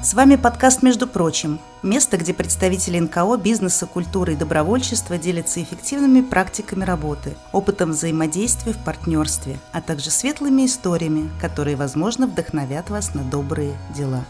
С вами подкаст «Между прочим» – место, где представители НКО, бизнеса, культуры и добровольчества делятся эффективными практиками работы, опытом взаимодействия в партнерстве, а также светлыми историями, которые, возможно, вдохновят вас на добрые дела.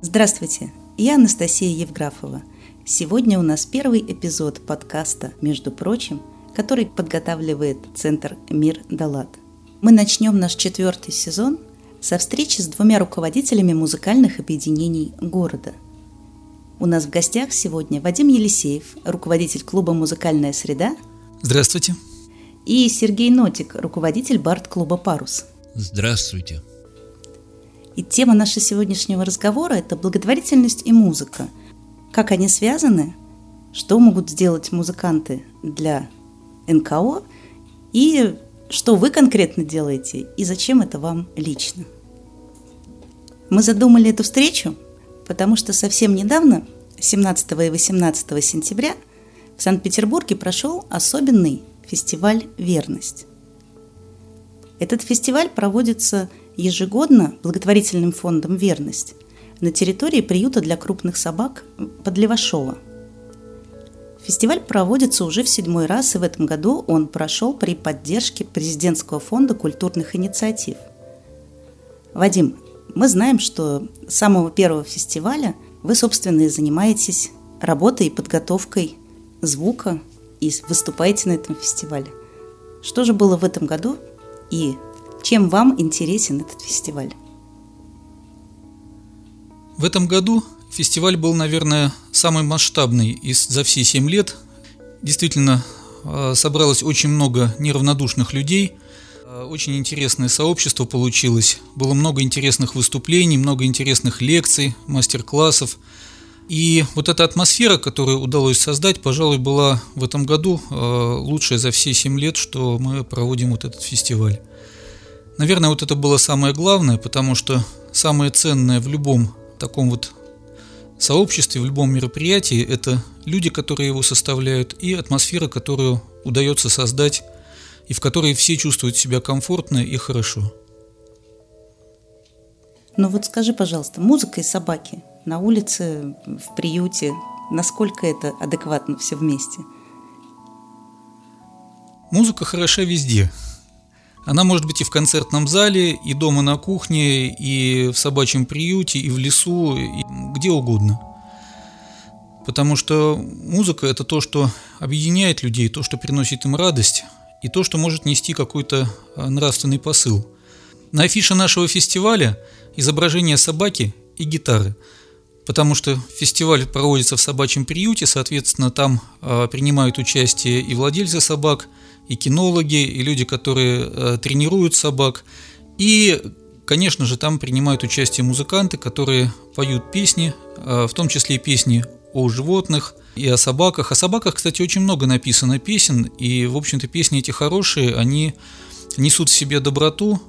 Здравствуйте, я Анастасия Евграфова. Сегодня у нас первый эпизод подкаста «Между прочим», который подготавливает Центр «Мир Далат». Мы начнем наш четвертый сезон со встречи с двумя руководителями музыкальных объединений города. У нас в гостях сегодня Вадим Елисеев, руководитель клуба «Музыкальная среда». Здравствуйте. И Сергей Нотик, руководитель бард-клуба «Парус». Здравствуйте. И тема нашего сегодняшнего разговора – это благотворительность и музыка. Как они связаны, что могут сделать музыканты для НКО и что вы конкретно делаете и зачем это вам лично. Мы задумали эту встречу, потому что совсем недавно, 17 и 18 сентября, в Санкт-Петербурге прошел особенный фестиваль «Верность». Этот фестиваль проводится ежегодно благотворительным фондом «Верность» на территории приюта для крупных собак под Левашово – Фестиваль проводится уже в седьмой раз, и в этом году он прошел при поддержке Президентского фонда культурных инициатив. Вадим, мы знаем, что с самого первого фестиваля вы, собственно, и занимаетесь работой и подготовкой звука и выступаете на этом фестивале. Что же было в этом году и чем вам интересен этот фестиваль? В этом году Фестиваль был, наверное, самый масштабный из за все семь лет. Действительно, а, собралось очень много неравнодушных людей. А, очень интересное сообщество получилось. Было много интересных выступлений, много интересных лекций, мастер-классов. И вот эта атмосфера, которую удалось создать, пожалуй, была в этом году а, лучшая за все семь лет, что мы проводим вот этот фестиваль. Наверное, вот это было самое главное, потому что самое ценное в любом таком вот сообществе, в любом мероприятии, это люди, которые его составляют, и атмосфера, которую удается создать, и в которой все чувствуют себя комфортно и хорошо. Ну вот скажи, пожалуйста, музыка и собаки на улице, в приюте, насколько это адекватно все вместе? Музыка хороша везде. Она может быть и в концертном зале, и дома на кухне, и в собачьем приюте, и в лесу, и где угодно. Потому что музыка – это то, что объединяет людей, то, что приносит им радость, и то, что может нести какой-то а, нравственный посыл. На афише нашего фестиваля изображение собаки и гитары, потому что фестиваль проводится в собачьем приюте, соответственно, там а, принимают участие и владельцы собак – и кинологи, и люди, которые э, тренируют собак. И, конечно же, там принимают участие музыканты, которые поют песни, э, в том числе и песни о животных и о собаках. О собаках, кстати, очень много написано песен, и, в общем-то, песни эти хорошие, они несут в себе доброту,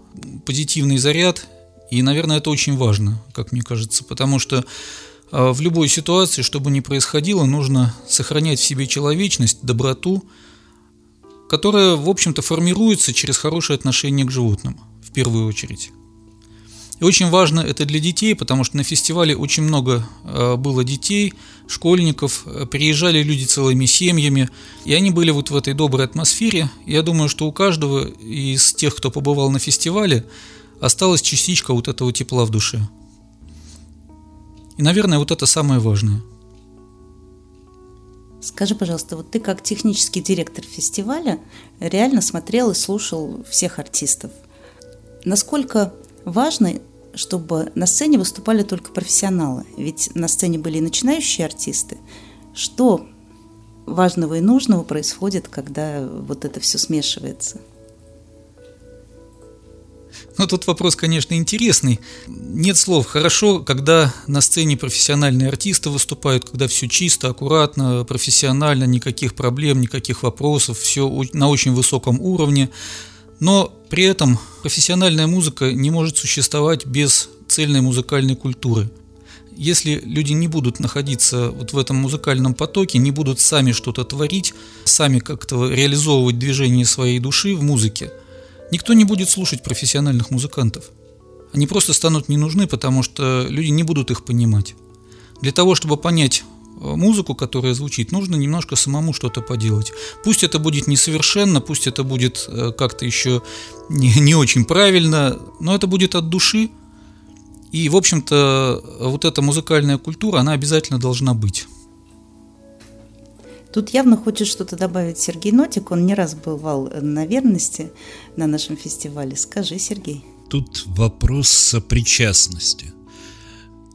позитивный заряд, и, наверное, это очень важно, как мне кажется, потому что э, в любой ситуации, что бы ни происходило, нужно сохранять в себе человечность, доброту, которая, в общем-то, формируется через хорошее отношение к животным, в первую очередь. И очень важно это для детей, потому что на фестивале очень много э, было детей, школьников, э, приезжали люди целыми семьями, и они были вот в этой доброй атмосфере. Я думаю, что у каждого из тех, кто побывал на фестивале, осталась частичка вот этого тепла в душе. Наверное, вот это самое важное – Скажи, пожалуйста, вот ты как технический директор фестиваля реально смотрел и слушал всех артистов. Насколько важно, чтобы на сцене выступали только профессионалы? Ведь на сцене были и начинающие артисты. Что важного и нужного происходит, когда вот это все смешивается? Ну, тут вопрос, конечно, интересный. Нет слов. Хорошо, когда на сцене профессиональные артисты выступают, когда все чисто, аккуратно, профессионально, никаких проблем, никаких вопросов, все на очень высоком уровне. Но при этом профессиональная музыка не может существовать без цельной музыкальной культуры. Если люди не будут находиться вот в этом музыкальном потоке, не будут сами что-то творить, сами как-то реализовывать движение своей души в музыке, никто не будет слушать профессиональных музыкантов. Они просто станут не нужны, потому что люди не будут их понимать. Для того, чтобы понять э, музыку, которая звучит, нужно немножко самому что-то поделать. Пусть это будет несовершенно, пусть это будет э, как-то еще не, не очень правильно, но это будет от души, и, в общем-то, вот эта музыкальная культура, она обязательно должна быть. Тут явно хочет что-то добавить Сергей Нотик. Он не раз бывал на верности на нашем фестивале. Скажи, Сергей. Тут вопрос сопричастности.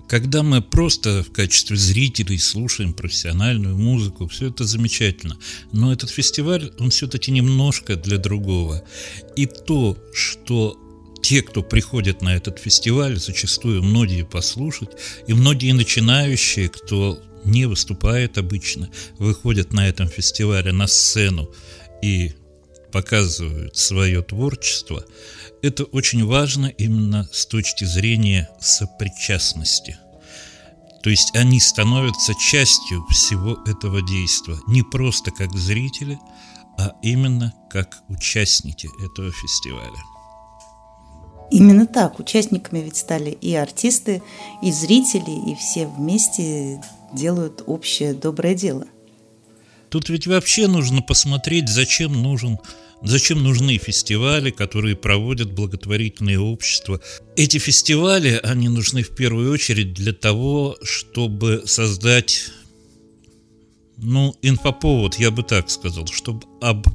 Когда мы просто в качестве зрителей слушаем профессиональную музыку, все это замечательно. Но этот фестиваль, он все-таки немножко для другого. И то, что те, кто приходят на этот фестиваль, зачастую многие послушать, и многие начинающие, кто не выступает обычно, выходят на этом фестивале на сцену и показывают свое творчество, это очень важно именно с точки зрения сопричастности. То есть они становятся частью всего этого действия, не просто как зрители, а именно как участники этого фестиваля. Именно так. Участниками ведь стали и артисты, и зрители, и все вместе делают общее доброе дело. Тут ведь вообще нужно посмотреть, зачем нужен Зачем нужны фестивали, которые проводят благотворительные общества? Эти фестивали, они нужны в первую очередь для того, чтобы создать, ну, инфоповод, я бы так сказал, чтобы об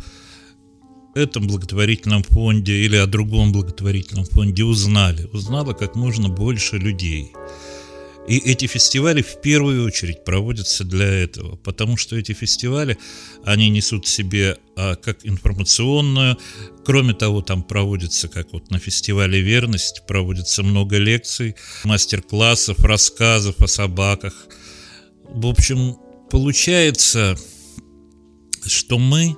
этом благотворительном фонде или о другом благотворительном фонде узнали, узнало как можно больше людей. И эти фестивали в первую очередь проводятся для этого, потому что эти фестивали, они несут в себе а, как информационную, кроме того, там проводится, как вот на фестивале «Верность», проводится много лекций, мастер-классов, рассказов о собаках. В общем, получается, что мы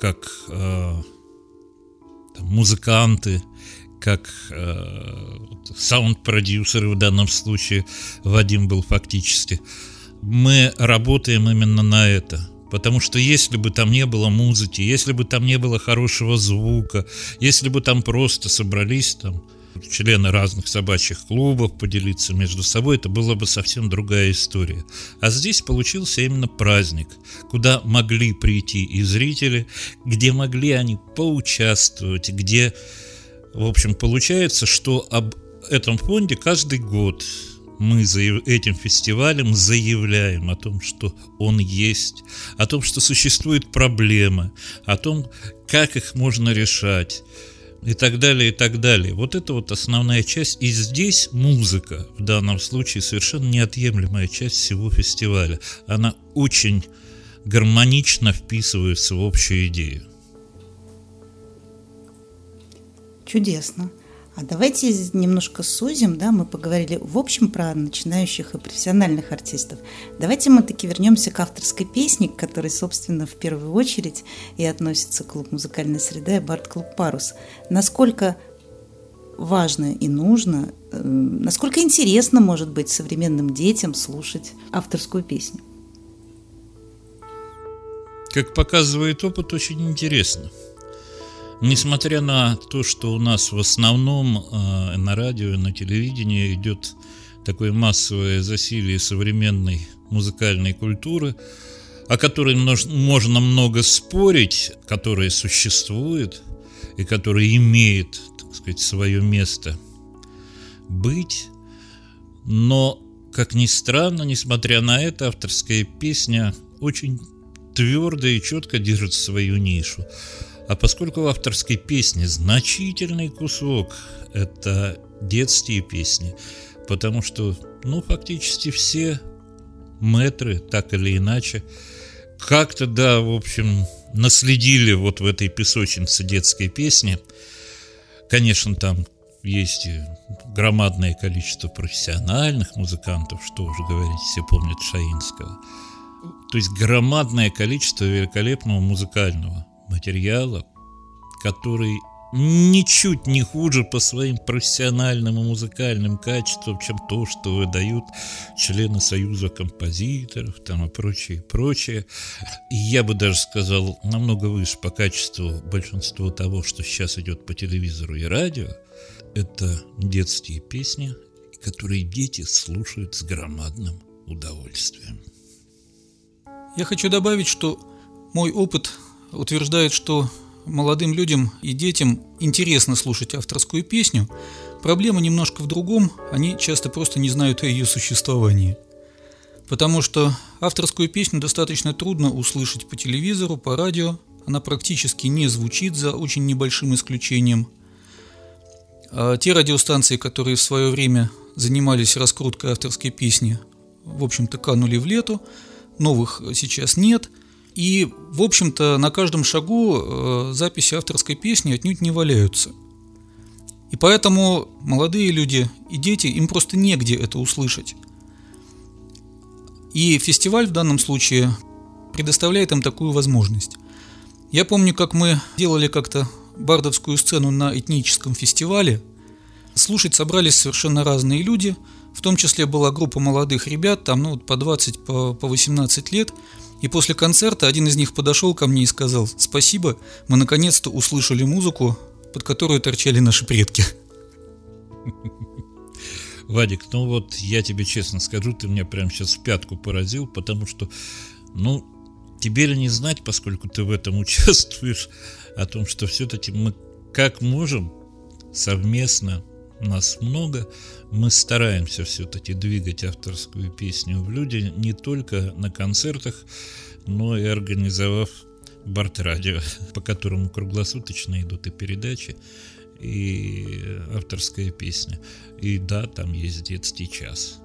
как э, там, музыканты, как э, саунд-продюсеры в данном случае, Вадим был фактически, мы работаем именно на это. Потому что если бы там не было музыки, если бы там не было хорошего звука, если бы там просто собрались там члены разных собачьих клубов поделиться между собой, это была бы совсем другая история. А здесь получился именно праздник, куда могли прийти и зрители, где могли они поучаствовать, где, в общем, получается, что об этом фонде каждый год мы этим фестивалем заявляем о том, что он есть, о том, что существует проблемы, о том, как их можно решать и так далее, и так далее. Вот это вот основная часть. И здесь музыка в данном случае совершенно неотъемлемая часть всего фестиваля. Она очень гармонично вписывается в общую идею. Чудесно. А давайте немножко сузим, да, мы поговорили в общем про начинающих и профессиональных артистов. Давайте мы таки вернемся к авторской песне, к которой, собственно, в первую очередь и относится клуб «Музыкальная среда» и «Барт-клуб Парус». Насколько важно и нужно, э, насколько интересно может быть современным детям слушать авторскую песню? Как показывает опыт, очень интересно – Несмотря на то, что у нас в основном э, на радио и на телевидении идет такое массовое засилие современной музыкальной культуры, о которой можно много спорить, которая существует и которая имеет, так сказать, свое место быть, но, как ни странно, несмотря на это, авторская песня очень твердо и четко держит свою нишу. А поскольку в авторской песне значительный кусок – это детские песни, потому что, ну, фактически все метры, так или иначе, как-то, да, в общем, наследили вот в этой песочнице детской песни. Конечно, там есть громадное количество профессиональных музыкантов, что уже говорить, все помнят Шаинского. То есть громадное количество великолепного музыкального материала, который ничуть не хуже по своим профессиональным и музыкальным качествам, чем то, что выдают члены Союза композиторов там и прочее, прочее. И я бы даже сказал, намного выше по качеству большинства того, что сейчас идет по телевизору и радио. Это детские песни, которые дети слушают с громадным удовольствием. Я хочу добавить, что мой опыт утверждает, что молодым людям и детям интересно слушать авторскую песню. Проблема немножко в другом, они часто просто не знают о ее существовании. Потому что авторскую песню достаточно трудно услышать по телевизору, по радио, она практически не звучит за очень небольшим исключением. А те радиостанции, которые в свое время занимались раскруткой авторской песни, в общем-то канули в лету, новых сейчас нет – и, в общем-то, на каждом шагу э, записи авторской песни отнюдь не валяются. И поэтому молодые люди и дети, им просто негде это услышать. И фестиваль в данном случае предоставляет им такую возможность. Я помню, как мы делали как-то бардовскую сцену на этническом фестивале. Слушать собрались совершенно разные люди, в том числе была группа молодых ребят, там ну, по 20, по, по 18 лет – и после концерта один из них подошел ко мне и сказал «Спасибо, мы наконец-то услышали музыку, под которую торчали наши предки». Вадик, ну вот я тебе честно скажу, ты меня прямо сейчас в пятку поразил, потому что, ну, тебе ли не знать, поскольку ты в этом участвуешь, о том, что все-таки мы как можем совместно нас много, мы стараемся все-таки двигать авторскую песню в люди не только на концертах, но и организовав Барт-радио, по которому круглосуточно идут и передачи, и авторская песня. И да, там есть детский час.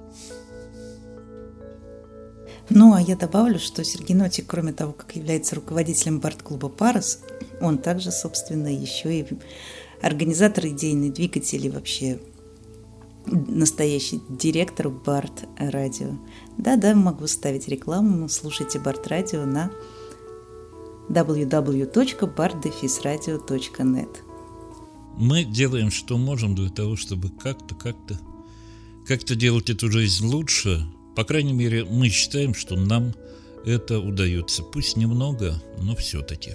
Ну, а я добавлю, что Сергей Нотик, кроме того, как является руководителем барт-клуба «Парус», он также, собственно, еще и организатор идейный двигатель и вообще настоящий директор Барт Радио. Да-да, могу ставить рекламу, слушайте Барт Радио на www.bartdefisradio.net Мы делаем, что можем для того, чтобы как-то, как-то, как-то делать эту жизнь лучше. По крайней мере, мы считаем, что нам это удается. Пусть немного, но все-таки.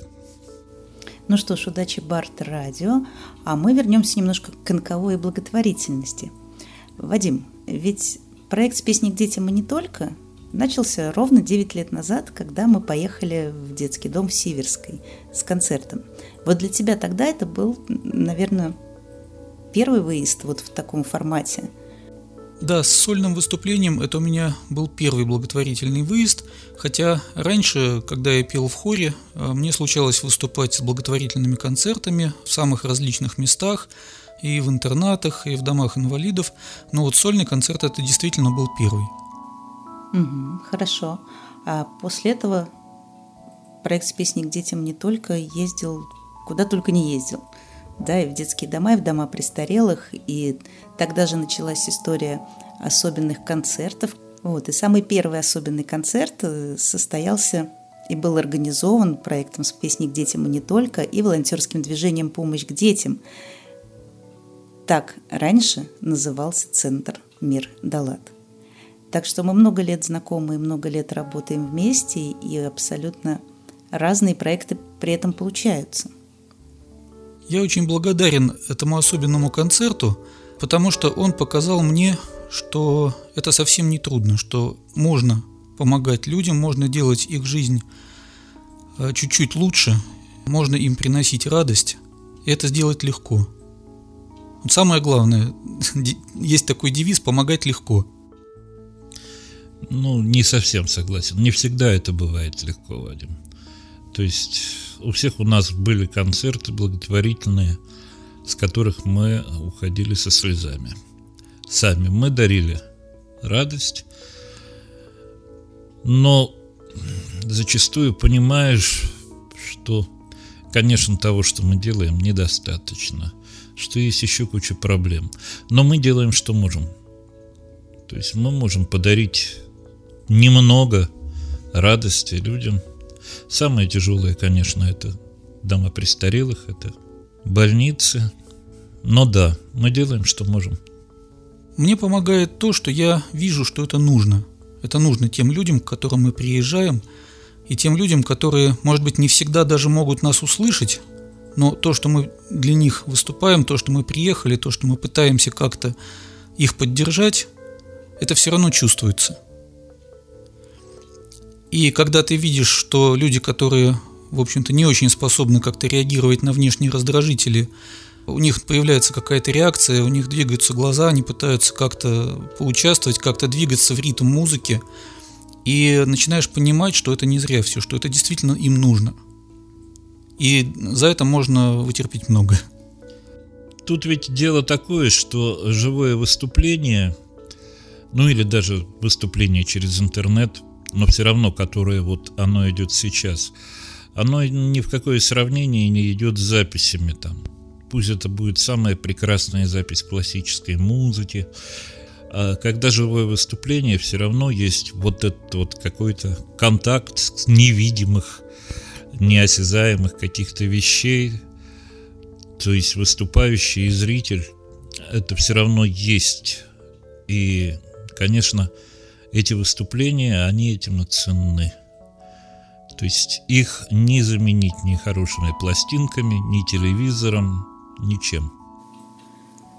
Ну что ж, удачи Барт Радио, а мы вернемся немножко к НКО и благотворительности. Вадим, ведь проект с песней к детям и не только начался ровно 9 лет назад, когда мы поехали в детский дом в Сиверской с концертом. Вот для тебя тогда это был, наверное, первый выезд вот в таком формате – да, с сольным выступлением это у меня был первый благотворительный выезд, хотя раньше, когда я пел в хоре, э, мне случалось выступать с благотворительными концертами в самых различных местах, и в интернатах, и в домах инвалидов, но вот сольный концерт это действительно был первый. Угу, хорошо. А после этого проект с песней к детям не только ездил, куда только не ездил – да, и в детские дома, и в дома престарелых. И тогда же началась история особенных концертов. Вот, и самый первый особенный концерт э, состоялся и был организован проектом с песней к детям и не только, и волонтерским движением «Помощь к детям». Так раньше назывался центр «Мир Далат». Так что мы много лет знакомы и много лет работаем вместе, и абсолютно разные проекты при этом получаются. Я очень благодарен этому особенному концерту, потому что он показал мне, что это совсем не трудно, что можно помогать людям, можно делать их жизнь э, чуть-чуть лучше, можно им приносить радость, и это сделать легко. Самое главное, есть такой девиз «помогать легко». Ну, не совсем согласен. Не всегда это бывает легко, Вадим. То есть у всех у нас были концерты благотворительные, с которых мы уходили со слезами. Сами мы дарили радость, но зачастую понимаешь, что, конечно, того, что мы делаем, недостаточно, что есть еще куча проблем. Но мы делаем, что можем. То есть мы можем подарить немного радости людям – Самое тяжелое, конечно, это дома престарелых, это больницы. Но да, мы делаем, что можем. Мне помогает то, что я вижу, что это нужно. Это нужно тем людям, к которым мы приезжаем, и тем людям, которые, может быть, не всегда даже могут нас услышать, но то, что мы для них выступаем, то, что мы приехали, то, что мы пытаемся как-то их поддержать, это все равно чувствуется. И когда ты видишь, что люди, которые, в общем-то, не очень способны как-то реагировать на внешние раздражители, у них появляется какая-то реакция, у них двигаются глаза, они пытаются как-то поучаствовать, как-то двигаться в ритм музыки, и начинаешь понимать, что это не зря все, что это действительно им нужно. И за это можно вытерпеть много. Тут ведь дело такое, что живое выступление, ну или даже выступление через интернет, но все равно, которое вот оно идет сейчас, оно ни в какое сравнение не идет с записями там. Пусть это будет самая прекрасная запись классической музыки, а когда живое выступление, все равно есть вот этот вот какой-то контакт с невидимых, неосязаемых каких-то вещей, то есть выступающий и зритель, это все равно есть. И, конечно, эти выступления, они этим и ценны. То есть их не заменить ни хорошими пластинками, ни телевизором, ничем.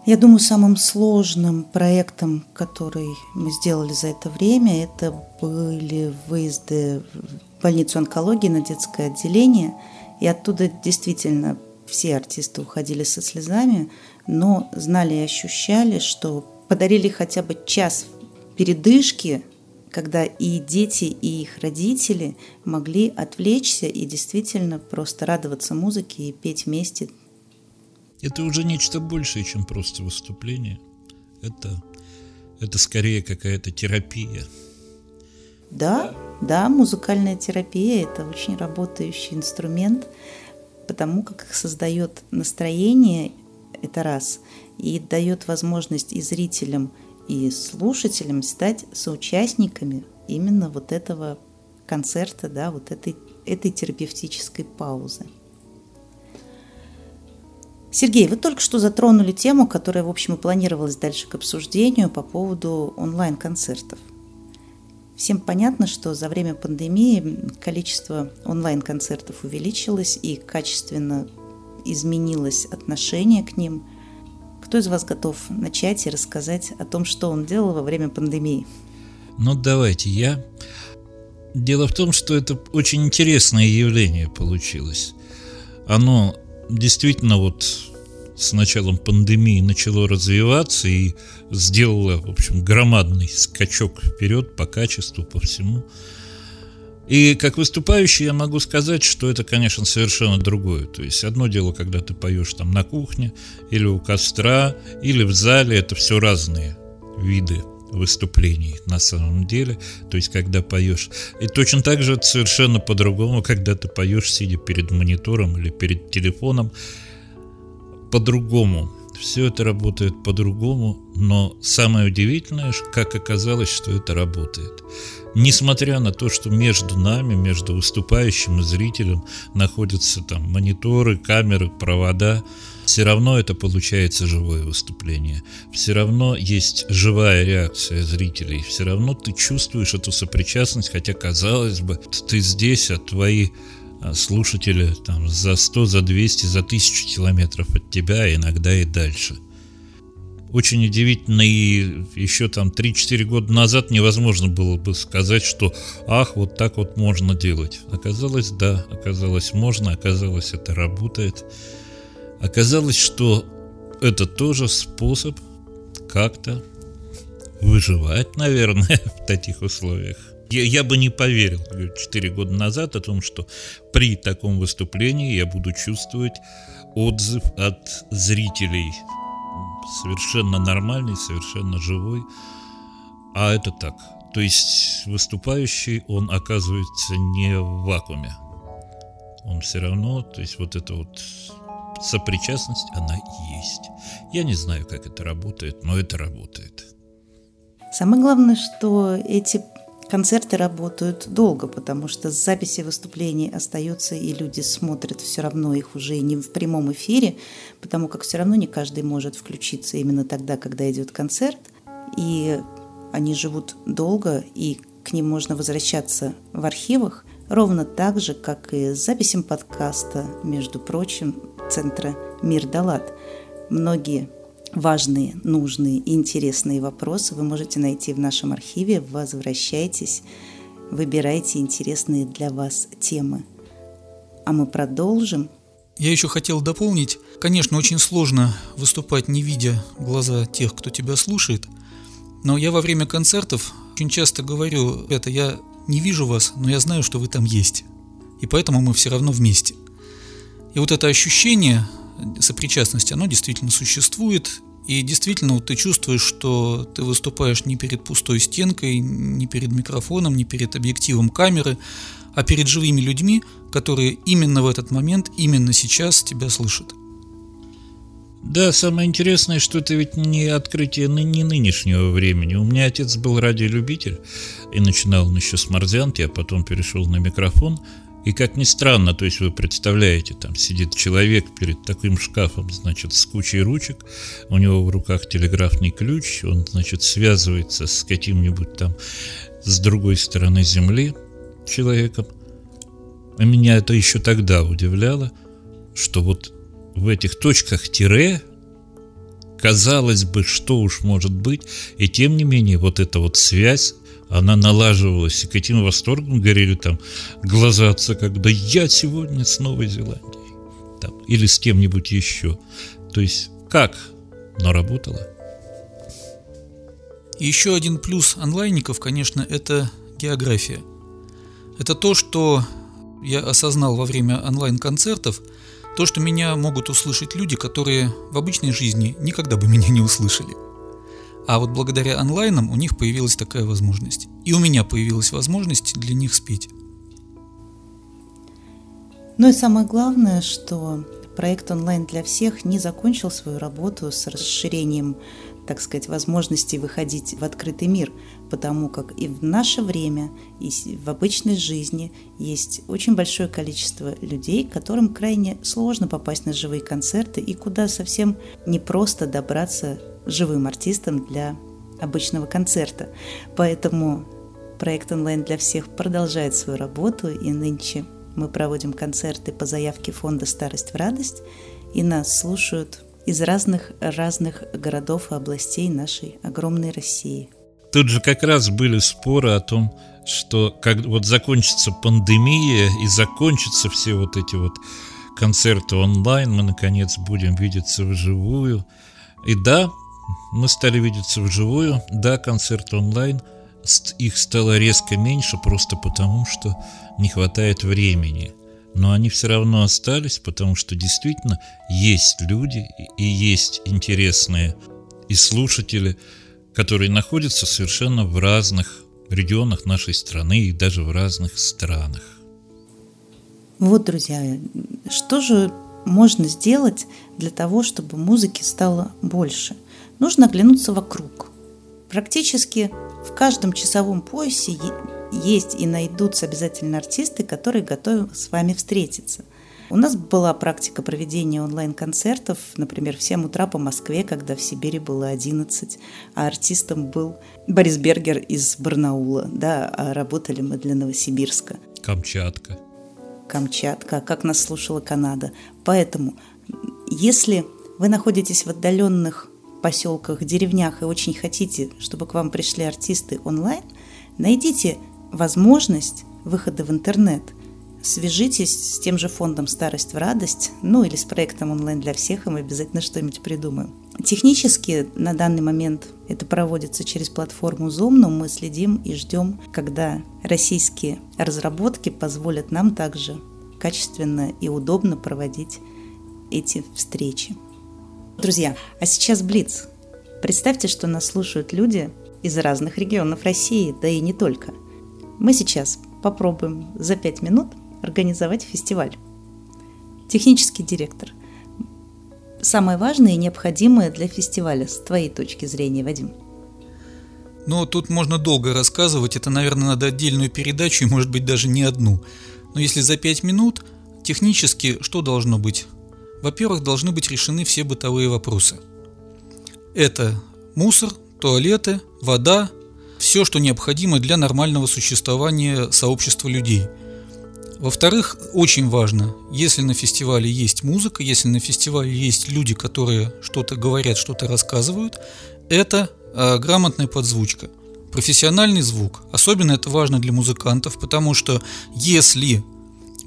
Я думаю, самым сложным проектом, который мы сделали за это время, это были выезды в больницу онкологии на детское отделение. И оттуда действительно все артисты уходили со слезами, но знали и ощущали, что подарили хотя бы час передышки, когда и дети, и их родители могли отвлечься и действительно просто радоваться музыке и петь вместе. Это уже нечто большее, чем просто выступление. Это, это скорее какая-то терапия. Да, да, музыкальная терапия – это очень работающий инструмент, потому как создает настроение, это раз, и дает возможность и зрителям, и слушателям стать соучастниками именно вот этого концерта, да, вот этой, этой терапевтической паузы. Сергей, вы только что затронули тему, которая, в общем, и планировалась дальше к обсуждению по поводу онлайн-концертов. Всем понятно, что за время пандемии количество онлайн-концертов увеличилось и качественно изменилось отношение к ним. Кто из вас готов начать и рассказать о том, что он делал во время пандемии? Ну, давайте я. Дело в том, что это очень интересное явление получилось. Оно действительно вот с началом пандемии начало развиваться и сделало, в общем, громадный скачок вперед по качеству, по всему. И как выступающий я могу сказать, что это, конечно, совершенно другое. То есть одно дело, когда ты поешь там на кухне, или у костра, или в зале, это все разные виды выступлений на самом деле, то есть когда поешь. И точно так же совершенно по-другому, когда ты поешь, сидя перед монитором или перед телефоном, по-другому. Все это работает по-другому, но самое удивительное, как оказалось, что это работает. Несмотря на то, что между нами, между выступающим и зрителем находятся там мониторы, камеры, провода, все равно это получается живое выступление. Все равно есть живая реакция зрителей. Все равно ты чувствуешь эту сопричастность, хотя, казалось бы, ты здесь, а твои а, слушатели там за 100, за 200, за 1000 километров от тебя, а иногда и дальше. Очень удивительно, и еще там 3-4 года назад невозможно было бы сказать, что ах, вот так вот можно делать. Оказалось, да, оказалось можно, оказалось это работает. Оказалось, что это тоже способ как-то выживать, наверное, в таких условиях. Я, я бы не поверил 4 года назад о том, что при таком выступлении я буду чувствовать отзыв от зрителей. Совершенно нормальный, совершенно живой. А это так. То есть выступающий, он оказывается не в вакууме. Он все равно, то есть вот это вот сопричастность, она есть. Я не знаю, как это работает, но это работает. Самое главное, что эти концерты работают долго, потому что записи выступлений остаются, и люди смотрят все равно их уже не в прямом эфире, потому как все равно не каждый может включиться именно тогда, когда идет концерт. И они живут долго, и к ним можно возвращаться в архивах, ровно так же, как и с записям подкаста, между прочим, Центра «Мир Далат». Многие важные, нужные интересные вопросы вы можете найти в нашем архиве. Возвращайтесь, выбирайте интересные для вас темы. А мы продолжим. Я еще хотел дополнить. Конечно, очень сложно выступать, не видя глаза тех, кто тебя слушает. Но я во время концертов очень часто говорю, это я не вижу вас, но я знаю, что вы там есть. И поэтому мы все равно вместе. И вот это ощущение сопричастности, оно действительно существует. И действительно, вот ты чувствуешь, что ты выступаешь не перед пустой стенкой, не перед микрофоном, не перед объективом камеры, а перед живыми людьми, которые именно в этот момент, именно сейчас тебя слышат. Да, самое интересное, что это ведь не открытие не нынешнего времени. У меня отец был радиолюбитель, и начинал он еще с Морзянки, а потом перешел на микрофон. И как ни странно, то есть вы представляете, там сидит человек перед таким шкафом, значит, с кучей ручек, у него в руках телеграфный ключ, он, значит, связывается с каким-нибудь там с другой стороны земли человеком. А меня это еще тогда удивляло, что вот в этих точках тире, казалось бы, что уж может быть, и тем не менее вот эта вот связь, она налаживалась, и каким восторгом горели там глаза отца, когда я сегодня с Новой Зеландией, там, или с кем-нибудь еще. То есть как, но работало. Еще один плюс онлайников, конечно, это география. Это то, что я осознал во время онлайн-концертов – то, что меня могут услышать люди, которые в обычной жизни никогда бы меня не услышали. А вот благодаря онлайнам у них появилась такая возможность. И у меня появилась возможность для них спеть. Ну и самое главное, что проект онлайн для всех не закончил свою работу с расширением так сказать, возможности выходить в открытый мир, потому как и в наше время, и в обычной жизни есть очень большое количество людей, которым крайне сложно попасть на живые концерты и куда совсем непросто добраться живым артистам для обычного концерта. Поэтому проект онлайн для всех продолжает свою работу, и нынче мы проводим концерты по заявке фонда «Старость в радость», и нас слушают из разных разных городов и областей нашей огромной России. Тут же как раз были споры о том, что как вот закончится пандемия и закончатся все вот эти вот концерты онлайн, мы наконец будем видеться вживую. И да, мы стали видеться вживую, да, концерты онлайн, их стало резко меньше просто потому, что не хватает времени но они все равно остались, потому что действительно есть люди и есть интересные и слушатели, которые находятся совершенно в разных регионах нашей страны и даже в разных странах. Вот, друзья, что же можно сделать для того, чтобы музыки стало больше? Нужно оглянуться вокруг. Практически в каждом часовом поясе есть и найдутся обязательно артисты, которые готовы с вами встретиться. У нас была практика проведения онлайн-концертов, например, в 7 утра по Москве, когда в Сибири было 11, а артистом был Борис Бергер из Барнаула, да, а работали мы для Новосибирска. Камчатка. Камчатка, как нас слушала Канада. Поэтому, если вы находитесь в отдаленных поселках, деревнях и очень хотите, чтобы к вам пришли артисты онлайн, найдите возможность выхода в интернет. Свяжитесь с тем же фондом «Старость в радость», ну или с проектом онлайн для всех, и мы обязательно что-нибудь придумаем. Технически на данный момент это проводится через платформу Zoom, но мы следим и ждем, когда российские разработки позволят нам также качественно и удобно проводить эти встречи. Друзья, а сейчас Блиц. Представьте, что нас слушают люди из разных регионов России, да и не только – мы сейчас попробуем за пять минут организовать фестиваль. Технический директор. Самое важное и необходимое для фестиваля с твоей точки зрения, Вадим? Но тут можно долго рассказывать, это, наверное, надо отдельную передачу и, может быть, даже не одну. Но если за 5 минут, технически что должно быть? Во-первых, должны быть решены все бытовые вопросы. Это мусор, туалеты, вода, все, что необходимо для нормального существования сообщества людей. Во-вторых, очень важно, если на фестивале есть музыка, если на фестивале есть люди, которые что-то говорят, что-то рассказывают, это э, грамотная подзвучка. Профессиональный звук. Особенно это важно для музыкантов, потому что если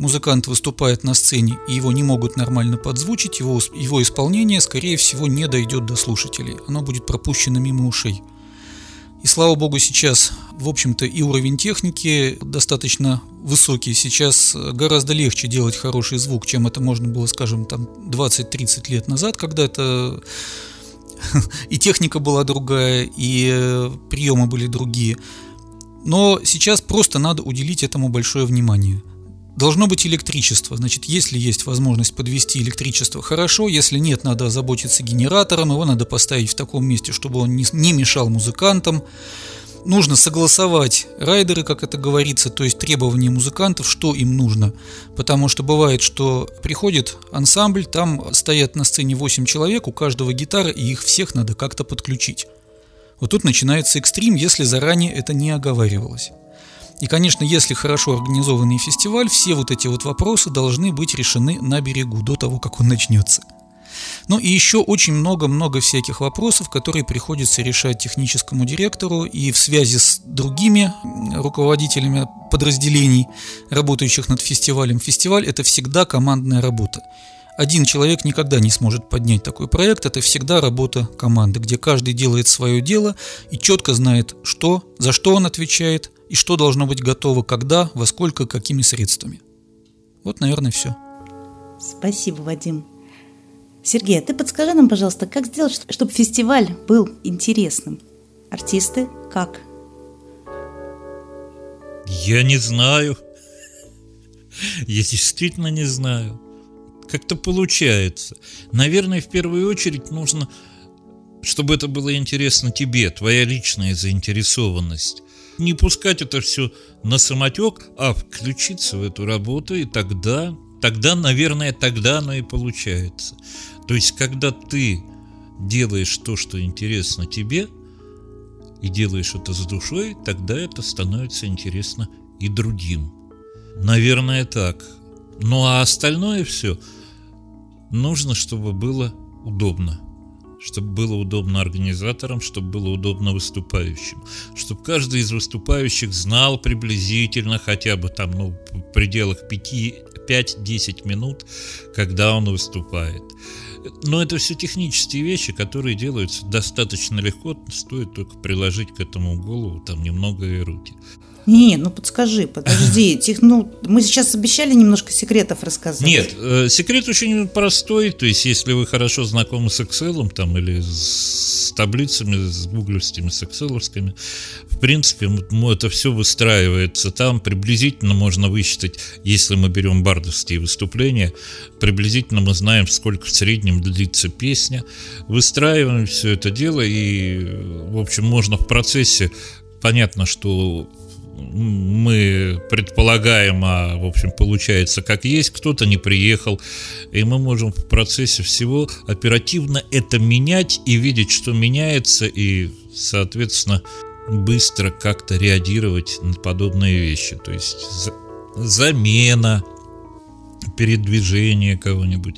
музыкант выступает на сцене и его не могут нормально подзвучить, его, его исполнение, скорее всего, не дойдет до слушателей. Оно будет пропущено мимо ушей. И слава богу, сейчас, в общем-то, и уровень техники достаточно высокий. Сейчас гораздо легче делать хороший звук, чем это можно было, скажем, там 20-30 лет назад, когда это и техника была другая, и приемы были другие. Но сейчас просто надо уделить этому большое внимание. Должно быть электричество. Значит, если есть возможность подвести электричество, хорошо. Если нет, надо озаботиться генератором. Его надо поставить в таком месте, чтобы он не, мешал музыкантам. Нужно согласовать райдеры, как это говорится, то есть требования музыкантов, что им нужно. Потому что бывает, что приходит ансамбль, там стоят на сцене 8 человек, у каждого гитара, и их всех надо как-то подключить. Вот тут начинается экстрим, если заранее это не оговаривалось. И, конечно, если хорошо организованный фестиваль, все вот эти вот вопросы должны быть решены на берегу до того, как он начнется. Ну и еще очень много-много всяких вопросов, которые приходится решать техническому директору и в связи с другими руководителями подразделений, работающих над фестивалем. Фестиваль – это всегда командная работа. Один человек никогда не сможет поднять такой проект, это всегда работа команды, где каждый делает свое дело и четко знает, что, за что он отвечает, и что должно быть готово когда, во сколько, какими средствами. Вот, наверное, все. Спасибо, Вадим. Сергей, а ты подскажи нам, пожалуйста, как сделать, чтобы фестиваль был интересным? Артисты как? Я не знаю. Я действительно не знаю. Как-то получается. Наверное, в первую очередь нужно, чтобы это было интересно тебе, твоя личная заинтересованность не пускать это все на самотек, а включиться в эту работу, и тогда, тогда, наверное, тогда оно и получается. То есть, когда ты делаешь то, что интересно тебе, и делаешь это с душой, тогда это становится интересно и другим. Наверное, так. Ну а остальное все нужно, чтобы было удобно чтобы было удобно организаторам, чтобы было удобно выступающим, чтобы каждый из выступающих знал приблизительно хотя бы там, ну, в пределах 5-10 минут, когда он выступает. Но это все технические вещи, которые делаются достаточно легко, стоит только приложить к этому голову, там немного и руки. Не, ну подскажи, подожди. Тех, ну, мы сейчас обещали немножко секретов рассказать. Нет, э, секрет очень простой. То есть, если вы хорошо знакомы с Excel там, или с таблицами, с гуглевскими, с Excel, в принципе, это все выстраивается там. Приблизительно можно высчитать, если мы берем бардовские выступления, приблизительно мы знаем, сколько в среднем длится песня. Выстраиваем все это дело, и, в общем, можно в процессе Понятно, что мы предполагаем, а в общем получается как есть, кто-то не приехал, и мы можем в процессе всего оперативно это менять и видеть, что меняется, и, соответственно, быстро как-то реагировать на подобные вещи. То есть замена, передвижение кого-нибудь.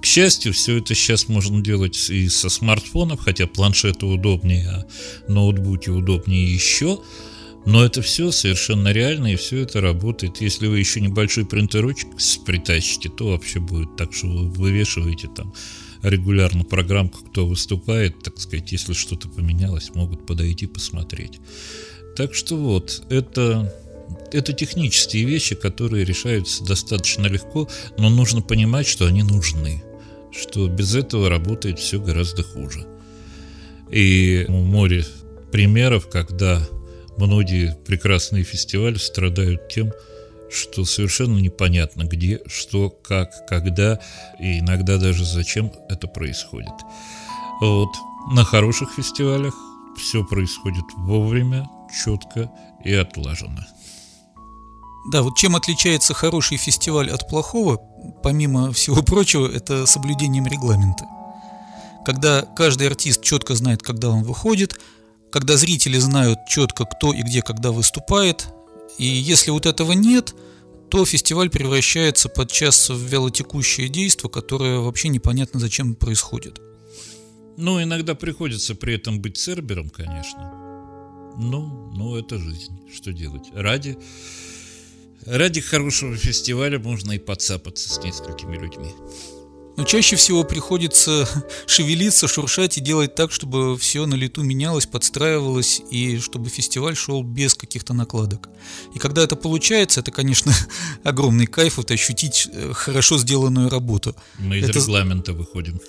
К счастью, все это сейчас можно делать и со смартфонов, хотя планшеты удобнее, а ноутбуки удобнее еще. Но это все совершенно реально, и все это работает. Если вы еще небольшой принтерочек притащите, то вообще будет так, что вы вывешиваете там регулярно программку, кто выступает, так сказать, если что-то поменялось, могут подойти посмотреть. Так что вот, это, это технические вещи, которые решаются достаточно легко, но нужно понимать, что они нужны, что без этого работает все гораздо хуже. И море примеров, когда Многие прекрасные фестивали страдают тем, что совершенно непонятно где, что, как, когда и иногда даже зачем это происходит. Вот на хороших фестивалях все происходит вовремя, четко и отлаженно. Да, вот чем отличается хороший фестиваль от плохого, помимо всего прочего, это соблюдением регламента. Когда каждый артист четко знает, когда он выходит, когда зрители знают четко, кто и где, когда выступает, и если вот этого нет, то фестиваль превращается подчас в вялотекущее действие, которое вообще непонятно зачем происходит. Ну, иногда приходится при этом быть цербером, конечно. Ну, ну, это жизнь. Что делать? Ради, ради хорошего фестиваля можно и подцапаться с несколькими людьми. Но чаще всего приходится шевелиться, шуршать и делать так, чтобы все на лету менялось, подстраивалось, и чтобы фестиваль шел без каких-то накладок. И когда это получается, это, конечно, огромный кайф, вот ощутить э, хорошо сделанную работу. Мы из это... регламента выходим.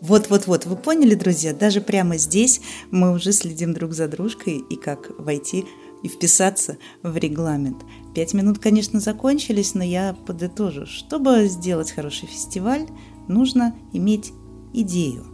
Вот-вот-вот, вы поняли, друзья, даже прямо здесь мы уже следим друг за дружкой и как войти и вписаться в регламент. Пять минут, конечно, закончились, но я подытожу. Чтобы сделать хороший фестиваль, нужно иметь идею,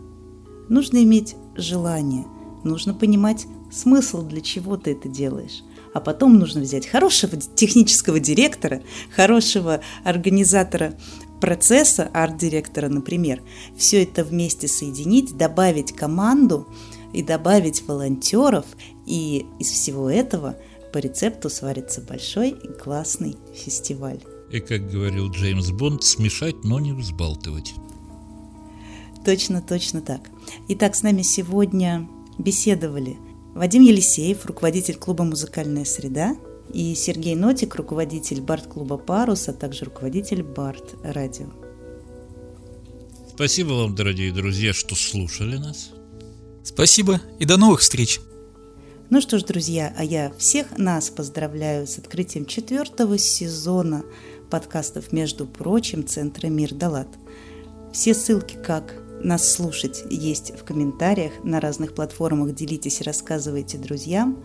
нужно иметь желание, нужно понимать смысл, для чего ты это делаешь. А потом нужно взять хорошего технического директора, хорошего организатора процесса, арт-директора, например, все это вместе соединить, добавить команду и добавить волонтеров, и из всего этого по рецепту сварится большой и классный фестиваль. И, как говорил Джеймс Бонд, смешать, но не взбалтывать. Точно, точно так. Итак, с нами сегодня беседовали Вадим Елисеев, руководитель клуба «Музыкальная среда», и Сергей Нотик, руководитель Барт-клуба «Парус», а также руководитель Барт-радио. Спасибо вам, дорогие друзья, что слушали нас. Спасибо и до новых встреч. Ну что ж, друзья, а я всех нас поздравляю с открытием четвертого сезона подкастов «Между прочим» Центра Мир Далат. Все ссылки, как нас слушать, есть в комментариях на разных платформах. Делитесь, рассказывайте друзьям.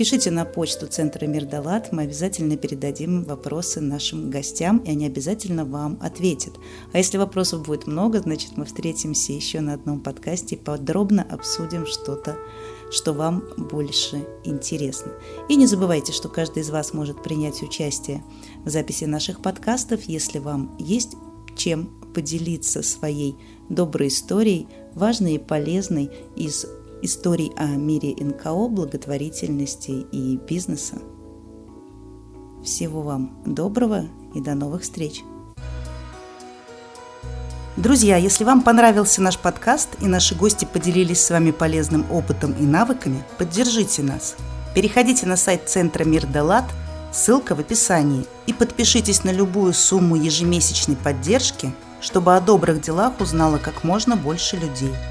Пишите на почту Центра Мирдалат, мы обязательно передадим вопросы нашим гостям, и они обязательно вам ответят. А если вопросов будет много, значит мы встретимся еще на одном подкасте и подробно обсудим что-то, что вам больше интересно. И не забывайте, что каждый из вас может принять участие в записи наших подкастов, если вам есть чем поделиться своей доброй историей, важной и полезной из историй о мире НКО, благотворительности и бизнеса. Всего вам доброго и до новых встреч! Друзья, если вам понравился наш подкаст и наши гости поделились с вами полезным опытом и навыками, поддержите нас. Переходите на сайт Центра Мир Далат, ссылка в описании, и подпишитесь на любую сумму ежемесячной поддержки, чтобы о добрых делах узнало как можно больше людей –